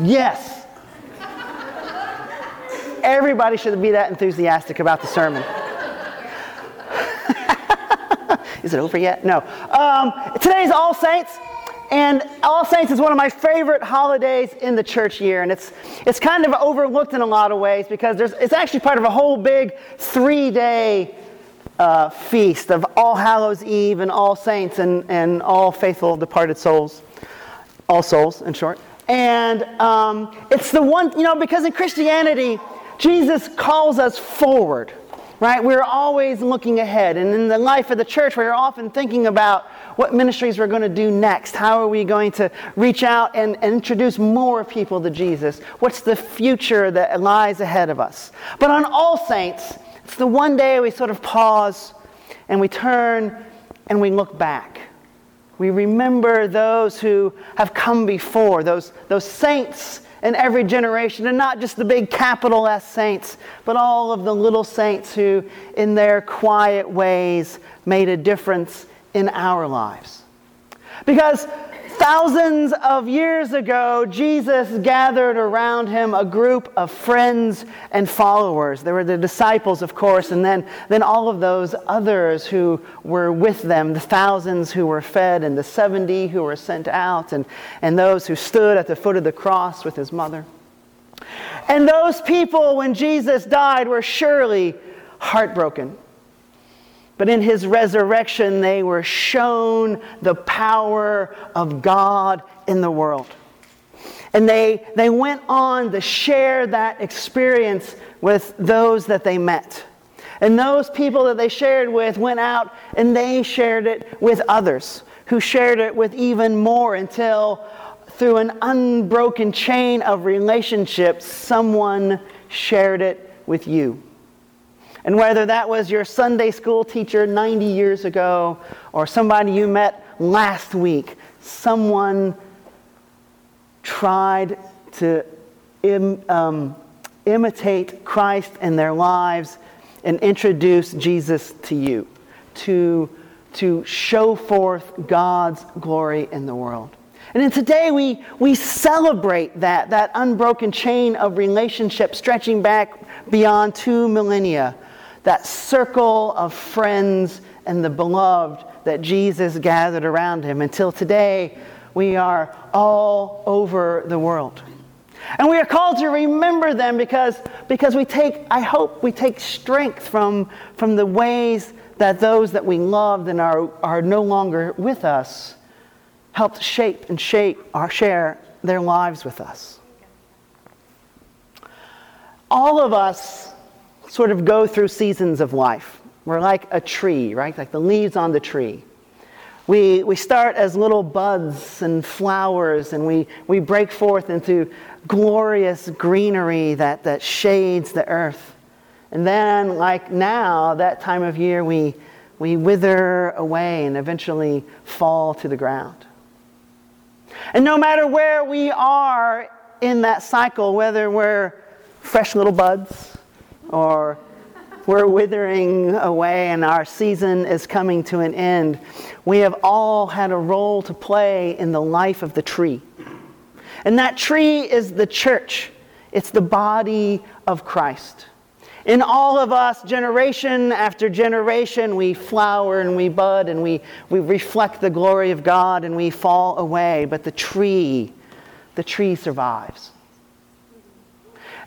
Yes. Everybody should be that enthusiastic about the sermon. is it over yet? No. Um, today's All Saints. And All Saints is one of my favorite holidays in the church year. And it's, it's kind of overlooked in a lot of ways because there's, it's actually part of a whole big three day uh, feast of All Hallows Eve and All Saints and, and all faithful departed souls. All souls, in short. And um, it's the one, you know, because in Christianity, Jesus calls us forward, right? We're always looking ahead. And in the life of the church, we're often thinking about what ministries we're going to do next. How are we going to reach out and, and introduce more people to Jesus? What's the future that lies ahead of us? But on All Saints, it's the one day we sort of pause and we turn and we look back. We remember those who have come before, those, those saints in every generation, and not just the big capital S saints, but all of the little saints who, in their quiet ways, made a difference in our lives. Because Thousands of years ago, Jesus gathered around him a group of friends and followers. There were the disciples, of course, and then, then all of those others who were with them the thousands who were fed, and the 70 who were sent out, and, and those who stood at the foot of the cross with his mother. And those people, when Jesus died, were surely heartbroken. But in his resurrection, they were shown the power of God in the world. And they, they went on to share that experience with those that they met. And those people that they shared with went out and they shared it with others who shared it with even more until, through an unbroken chain of relationships, someone shared it with you. And whether that was your Sunday school teacher 90 years ago or somebody you met last week, someone tried to Im, um, imitate Christ in their lives and introduce Jesus to you, to, to show forth God's glory in the world. And then today we, we celebrate that, that unbroken chain of relationship stretching back beyond two millennia that circle of friends and the beloved that Jesus gathered around him until today we are all over the world. And we are called to remember them because, because we take, I hope we take strength from, from the ways that those that we loved and are, are no longer with us helped shape and shape or share their lives with us. All of us sort of go through seasons of life. We're like a tree, right? Like the leaves on the tree. We, we start as little buds and flowers, and we, we break forth into glorious greenery that, that shades the earth. And then, like now, that time of year, we, we wither away and eventually fall to the ground. And no matter where we are in that cycle, whether we're fresh little buds or we're withering away and our season is coming to an end. We have all had a role to play in the life of the tree. And that tree is the church, it's the body of Christ. In all of us, generation after generation, we flower and we bud and we, we reflect the glory of God and we fall away. But the tree, the tree survives.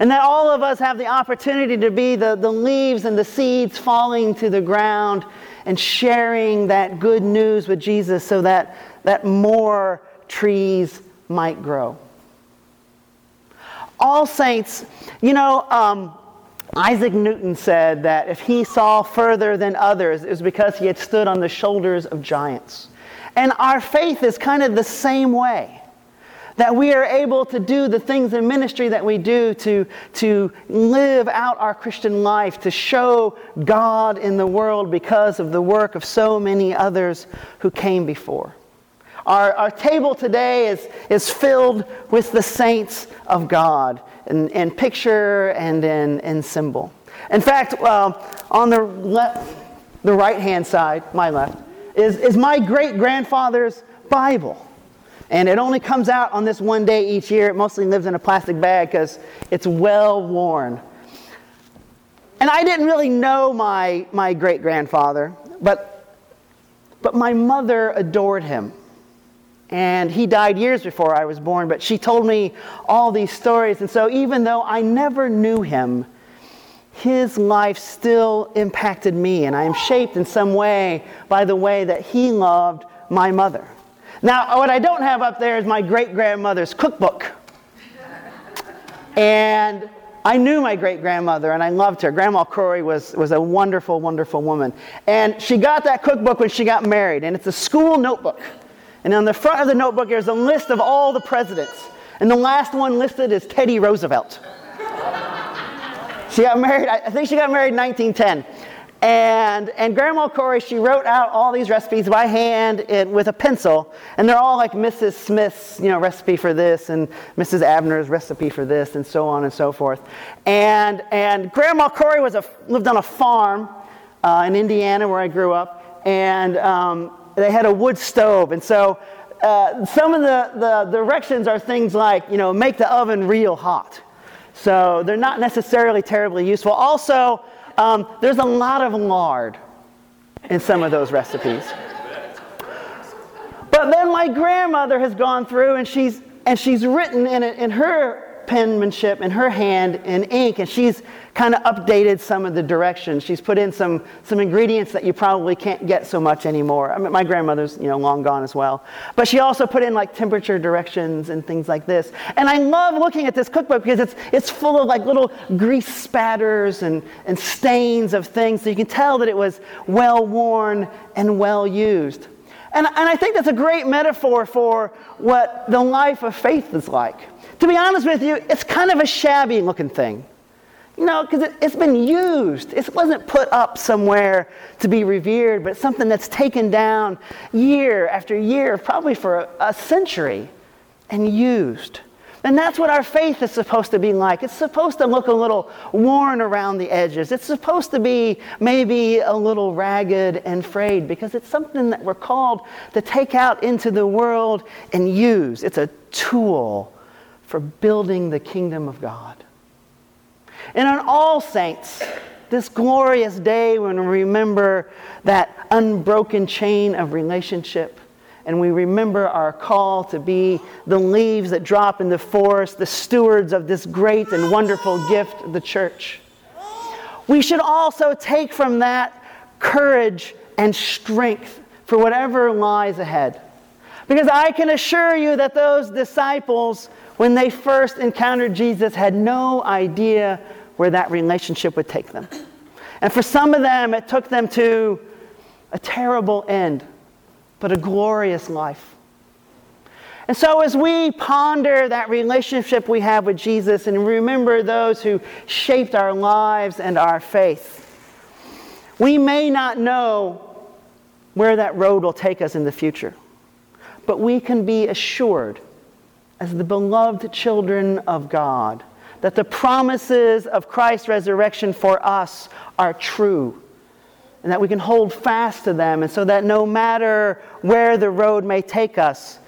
And that all of us have the opportunity to be the, the leaves and the seeds falling to the ground and sharing that good news with Jesus so that, that more trees might grow. All saints, you know, um, Isaac Newton said that if he saw further than others, it was because he had stood on the shoulders of giants. And our faith is kind of the same way that we are able to do the things in ministry that we do to, to live out our Christian life, to show God in the world because of the work of so many others who came before. Our, our table today is, is filled with the saints of God in, in picture and in, in symbol. In fact, uh, on the, left, the right hand side, my left, is, is my great grandfather's Bible. And it only comes out on this one day each year. It mostly lives in a plastic bag because it's well worn. And I didn't really know my, my great grandfather, but, but my mother adored him. And he died years before I was born, but she told me all these stories. And so, even though I never knew him, his life still impacted me, and I am shaped in some way by the way that he loved my mother. Now, what I don't have up there is my great grandmother's cookbook. And I knew my great grandmother and I loved her. Grandma Corey was, was a wonderful, wonderful woman. And she got that cookbook when she got married, and it's a school notebook. And on the front of the notebook, there's a list of all the presidents. And the last one listed is Teddy Roosevelt. she got married, I think she got married in 1910. And, and Grandma Corey, she wrote out all these recipes by hand with a pencil, and they're all like Mrs. Smith's, you know, recipe for this, and Mrs. Abner's recipe for this, and so on and so forth. And, and Grandma Corey was a, lived on a farm uh, in Indiana where I grew up, and um, they had a wood stove, and so uh, some of the, the directions are things like, you know, make the oven real hot. So they're not necessarily terribly useful. Also, um, there's a lot of lard in some of those recipes. But then my grandmother has gone through and she's, and she's written in, it, in her penmanship in her hand in ink, and she's kind of updated some of the directions. She's put in some, some ingredients that you probably can't get so much anymore. I mean, my grandmother's you know long gone as well, but she also put in like temperature directions and things like this. And I love looking at this cookbook because it's it's full of like little grease spatters and, and stains of things, so you can tell that it was well worn and well used. And, and I think that's a great metaphor for what the life of faith is like. To be honest with you, it's kind of a shabby looking thing. You know, because it, has been used. It wasn't put up somewhere to be revered, but something that's taken down year after year, probably for a, a century, and used. And that's what our faith is supposed to be like. It's supposed to look a little worn around the edges. It's supposed to be maybe a little ragged and frayed because it's something that we're called to take out into the world and use. It's a tool for building the kingdom of God. And on All Saints, this glorious day when we remember that unbroken chain of relationship, and we remember our call to be the leaves that drop in the forest, the stewards of this great and wonderful gift, the church. We should also take from that courage and strength for whatever lies ahead. Because I can assure you that those disciples when they first encountered Jesus, had no idea where that relationship would take them. And for some of them, it took them to a terrible end, but a glorious life. And so, as we ponder that relationship we have with Jesus and remember those who shaped our lives and our faith, we may not know where that road will take us in the future, but we can be assured as the beloved children of God, that the promises of Christ's resurrection for us are true, and that we can hold fast to them, and so that no matter where the road may take us,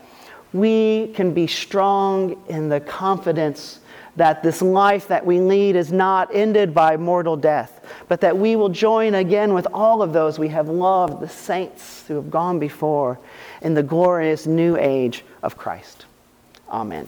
we can be strong in the confidence that this life that we lead is not ended by mortal death, but that we will join again with all of those we have loved, the saints who have gone before, in the glorious new age of Christ. Amen.